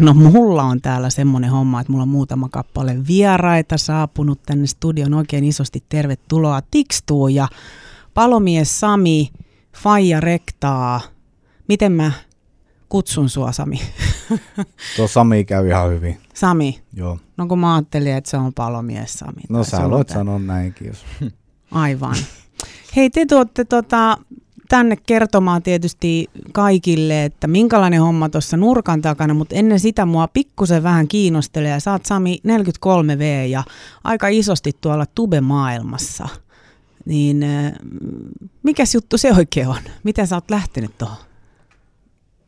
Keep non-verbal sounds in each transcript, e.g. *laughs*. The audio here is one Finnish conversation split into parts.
No mulla on täällä semmoinen homma, että mulla on muutama kappale vieraita saapunut tänne studion. Oikein isosti tervetuloa Tikstuu ja palomies Sami, Faija Rektaa. Miten mä kutsun sua Sami? *laughs* Tuo Sami käy ihan hyvin. Sami? Joo. No kun mä ajattelin, että se on palomies Sami. No sä voit sanoa näinkin, jos... Aivan. Hei, te tuotte tota, tänne kertomaan tietysti kaikille, että minkälainen homma tuossa nurkan takana, mutta ennen sitä mua pikkusen vähän kiinnostelee. Sä oot Sami 43V ja aika isosti tuolla tube-maailmassa. Niin mikäs juttu se oikein on? Miten sä oot lähtenyt tuohon?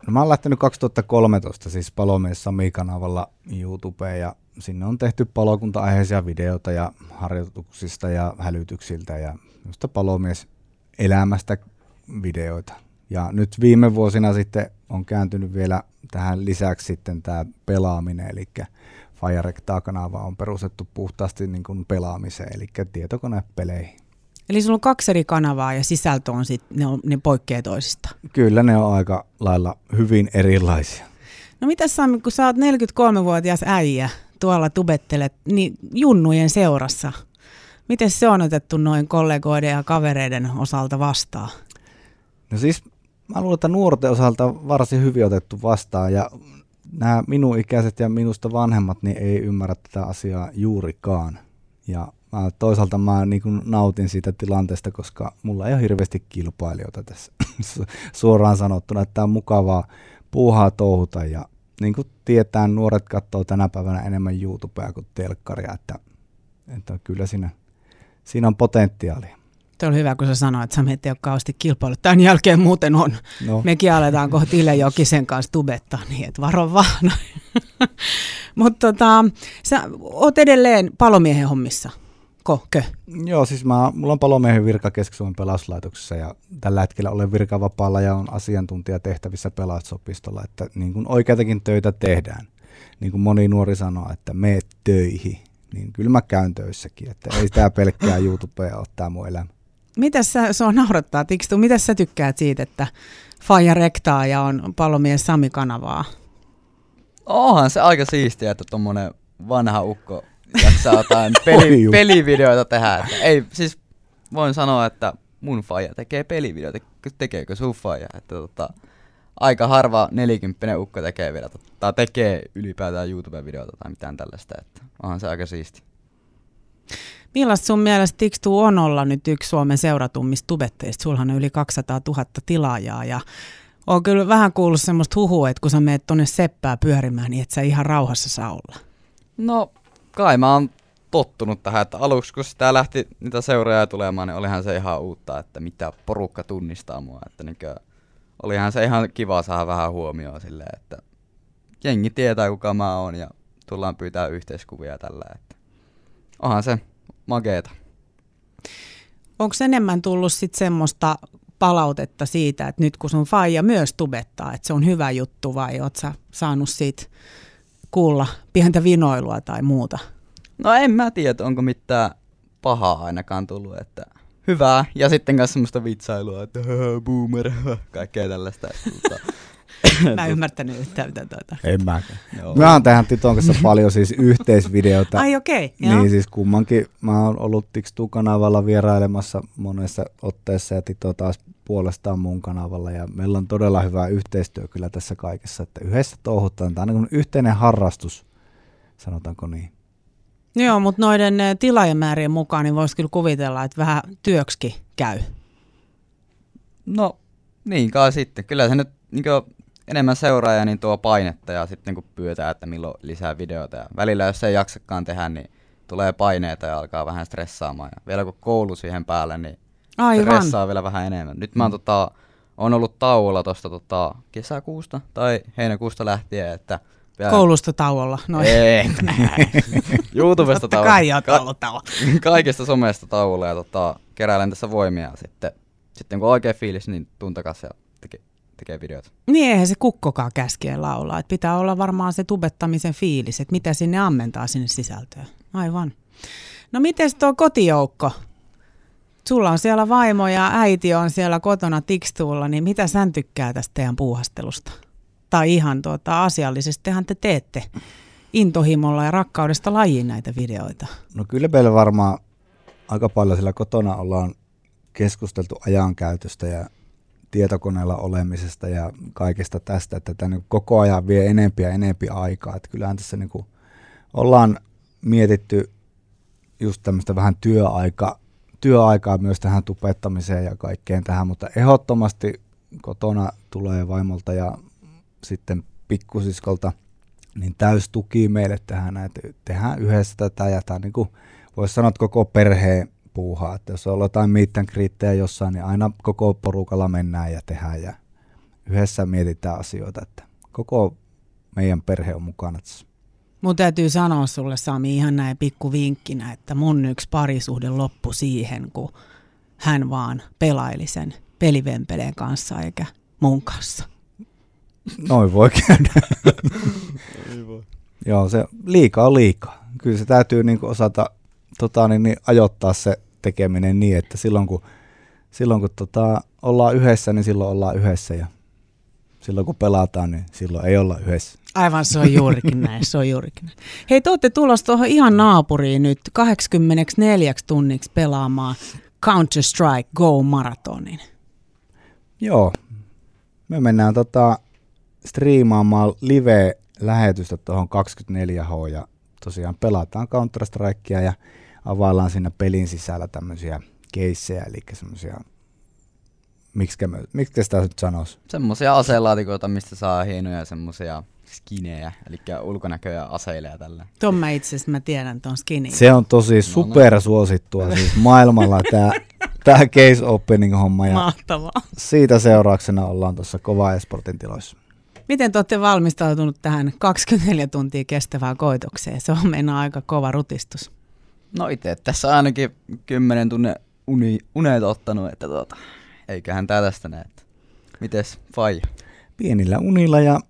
No mä oon lähtenyt 2013 siis Palomies Sami-kanavalla YouTubeen ja sinne on tehty palokunta-aiheisia videoita ja harjoituksista ja hälytyksiltä ja palomies elämästä videoita. Ja nyt viime vuosina sitten on kääntynyt vielä tähän lisäksi sitten tämä pelaaminen, eli Firerectaa-kanava on perustettu puhtaasti niin kuin pelaamiseen, eli tietokonepeleihin. Eli sulla on kaksi eri kanavaa ja sisältö on sit, ne, on, ne poikkeaa toisista? Kyllä ne on aika lailla hyvin erilaisia. No mitä Sami, kun sä oot 43-vuotias äijä, tuolla tubettelet niin junnujen seurassa, miten se on otettu noin kollegoiden ja kavereiden osalta vastaan? No siis mä luulen, että nuorten osalta varsin hyvin otettu vastaan ja nämä minun ikäiset ja minusta vanhemmat niin ei ymmärrä tätä asiaa juurikaan. Ja mä, toisaalta mä niin kuin nautin siitä tilanteesta, koska mulla ei ole hirveästi kilpailijoita tässä *laughs* suoraan sanottuna, että tämä on mukavaa puuhaa touhuta ja niin kuin tietää, nuoret katsoo tänä päivänä enemmän YouTubea kuin telkkaria, että, että kyllä siinä, siinä on potentiaalia. Tuo oli hyvä, kun sä sanoit, että sä meitä ei ole kauheasti kilpailu. Tämän jälkeen muuten on. No. Mekin aletaan kohta Ille Jokisen kanssa tubettaa, niin et varo vaan. *laughs* Mutta tota, sä oot edelleen palomiehen hommissa. Kokö? Joo, siis mä, mulla on palomiehen virka Keski-Suomen pelastuslaitoksessa ja tällä hetkellä olen virkavapaalla ja on asiantuntija tehtävissä pelastusopistolla, että niin kuin oikeitakin töitä tehdään. Niin kuin moni nuori sanoo, että me töihin, niin kyllä mä käyn töissäkin, että ei tämä pelkkää *laughs* YouTubea ole tämä mun elämä. Mitä sä, se on naurattaa, Tikstu, mitä sä tykkäät siitä, että Faija rektaa ja on palomies Sami Kanavaa? Onhan se aika siistiä, että tuommoinen vanha ukko jaksaa jotain *laughs* peli, pelivideoita tehdä. Että ei, siis voin sanoa, että mun faija tekee pelivideoita, tekeekö sun faija? Että tota, aika harva nelikymppinen ukko tekee vielä, tai tekee ylipäätään YouTube-videoita tai mitään tällaista, että onhan se aika siisti. Millaista sun mielestä Tikstu on olla nyt yksi Suomen seuratummista tubetteista? Sullahan on yli 200 000 tilaajaa ja on kyllä vähän kuullut semmoista huhua, että kun sä meet tonne seppää pyörimään, niin et sä ihan rauhassa saa olla. No kai mä oon tottunut tähän, että aluksi kun sitä lähti niitä seuraajia tulemaan, niin olihan se ihan uutta, että mitä porukka tunnistaa mua, että niinkö, olihan se ihan kiva saada vähän huomioon silleen, että jengi tietää kuka mä oon ja tullaan pyytää yhteiskuvia tällä, että onhan se makeeta. Onko enemmän tullut sitten semmoista palautetta siitä, että nyt kun sun faija myös tubettaa, että se on hyvä juttu vai oot sä saanut siitä kuulla pientä vinoilua tai muuta? No en mä tiedä, onko mitään pahaa ainakaan tullut, että hyvää. Ja sitten myös semmoista vitsailua, että boomer, *laughs* kaikkea tällaista. *laughs* Mä en ymmärtänyt yhtään mitä tuota. En mäkään. Mä oon tähän Titon kanssa paljon siis yhteisvideoita. Ai okei. Okay, niin siis kummankin. Mä oon ollut Tikstu-kanavalla vierailemassa monessa otteessa ja Tito taas puolestaan mun kanavalla. Ja meillä on todella hyvä yhteistyö kyllä tässä kaikessa, että yhdessä touhutaan. Tämä on yhteinen harrastus, sanotaanko niin. Joo, mutta noiden eh, tilaajamäärien mukaan niin voisi kyllä kuvitella, että vähän työksi käy. No niin kai sitten. Kyllä se nyt niin enemmän seuraaja, niin tuo painetta ja sitten kun pyytää, että milloin lisää videoita. Ja välillä jos ei jaksakaan tehdä, niin tulee paineita ja alkaa vähän stressaamaan. Ja vielä kun koulu siihen päälle, niin Aivan. stressaa vielä vähän enemmän. Nyt mä oon, mm. tota, on ollut tauolla tuosta tota, kesäkuusta tai heinäkuusta lähtien, että vielä... Koulusta tauolla. Noin. Ei, *laughs* *laughs* YouTubesta tauolla. kai Ka- tauolla. *laughs* Kaikesta somesta tauolla ja tota, keräilen tässä voimia. Sitten, sitten kun on oikein fiilis, niin tuntakas ja teke, tekee videot. Niin eihän se kukkokaan käskee laulaa. Et pitää olla varmaan se tubettamisen fiilis, että mitä sinne ammentaa sinne sisältöön. Aivan. No miten tuo kotijoukko? Sulla on siellä vaimo ja äiti on siellä kotona tikstuulla, niin mitä sä tykkää tästä teidän puuhastelusta? tai ihan tuota, asiallisestihan te teette intohimolla ja rakkaudesta lajiin näitä videoita. No kyllä meillä varmaan aika paljon sillä kotona ollaan keskusteltu ajankäytöstä ja tietokoneella olemisesta ja kaikesta tästä, että tämä niin koko ajan vie enempi ja enempi aikaa. Että kyllähän tässä niin kuin ollaan mietitty just tämmöistä vähän työaika, työaikaa myös tähän tupettamiseen ja kaikkeen tähän, mutta ehdottomasti kotona tulee vaimolta ja sitten pikkusiskolta niin täys tuki meille tähän, että tehdään yhdessä tätä ja tämä niin kuin voisi sanoa, että koko perheen puuhaa. Että jos on jotain miittän kriittejä jossain, niin aina koko porukalla mennään ja tehdään ja yhdessä mietitään asioita. Että koko meidän perhe on mukana tässä. Mun täytyy sanoa sulle Sami ihan näin pikku vinkkinä, että mun yksi parisuhde loppu siihen, kun hän vaan pelaili sen pelivempeleen kanssa eikä mun kanssa. Noin voi käydä. Joo, se liikaa on liikaa. Kyllä se täytyy niin osata tota, niin, niin, ajoittaa se tekeminen niin, että silloin kun, silloin kun tota, ollaan yhdessä, niin silloin ollaan yhdessä ja silloin kun pelataan, niin silloin ei olla yhdessä. Aivan, se on juurikin näin, se on juurikin näin. Hei, te olette tulossa tuohon ihan naapuriin nyt 84 tunniksi pelaamaan Counter-Strike Go-maratonin. Joo, me mennään tota, striimaamaan live-lähetystä tuohon 24H ja tosiaan pelataan Counter-Strikea ja availlaan siinä pelin sisällä tämmöisiä keissejä, eli semmoisia, miksi miksi sitä nyt sanoisi? Semmoisia aselaatikoita, mistä saa hienoja semmoisia skinejä, eli ulkonäköjä aseille ja tällä. Tuon mä itse asiassa mä tiedän tuon skinin. Se on tosi super suosittua siis maailmalla tämä tää case opening homma. Ja Mahtavaa. Siitä seurauksena ollaan tuossa kova esportin tiloissa. Miten te olette valmistautunut tähän 24 tuntia kestävään koitokseen? Se on mennä aika kova rutistus. No itse tässä ainakin 10 tunnin uni, unet ottanut, että tuota, eiköhän tää tästä näe. Mites Fai? Pienillä unilla ja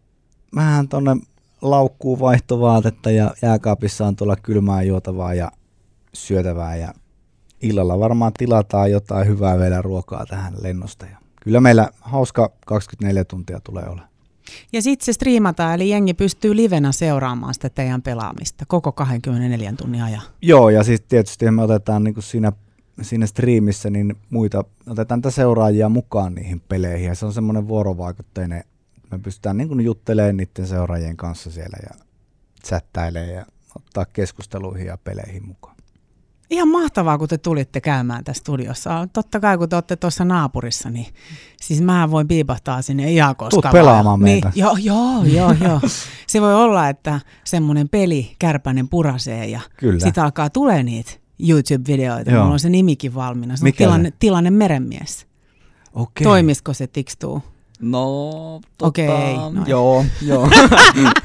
vähän tonne laukkuu vaihtovaatetta ja jääkaapissa on tuolla kylmää juotavaa ja syötävää ja illalla varmaan tilataan jotain hyvää vielä ruokaa tähän lennosta. Ja kyllä meillä hauska 24 tuntia tulee olla. Ja sitten se striimataan, eli jengi pystyy livenä seuraamaan sitä teidän pelaamista koko 24 tunnin ajan. Joo, ja siis tietysti me otetaan niin kuin siinä, siinä striimissä niin muita, otetaan tätä seuraajia mukaan niihin peleihin, ja se on semmoinen vuorovaikutteinen, me pystytään niin kuin juttelemaan niiden seuraajien kanssa siellä ja chattailemaan ja ottaa keskusteluihin ja peleihin mukaan. Ihan mahtavaa, kun te tulitte käymään tässä studiossa. Totta kai, kun te olette tuossa naapurissa, niin siis mä voin piipahtaa sinne ihan koska Tuut pelaamaan niin, Joo, joo, joo, joo. *laughs* Se voi olla, että semmoinen peli kärpänen purasee ja sitä alkaa tulee niitä YouTube-videoita. Joo. Mulla on se nimikin valmiina. Se on tilanne, tilanne merenmies. Okay. Toimisiko se tikstuu? No, tota, Okei. Okay, no joo, joo. *laughs*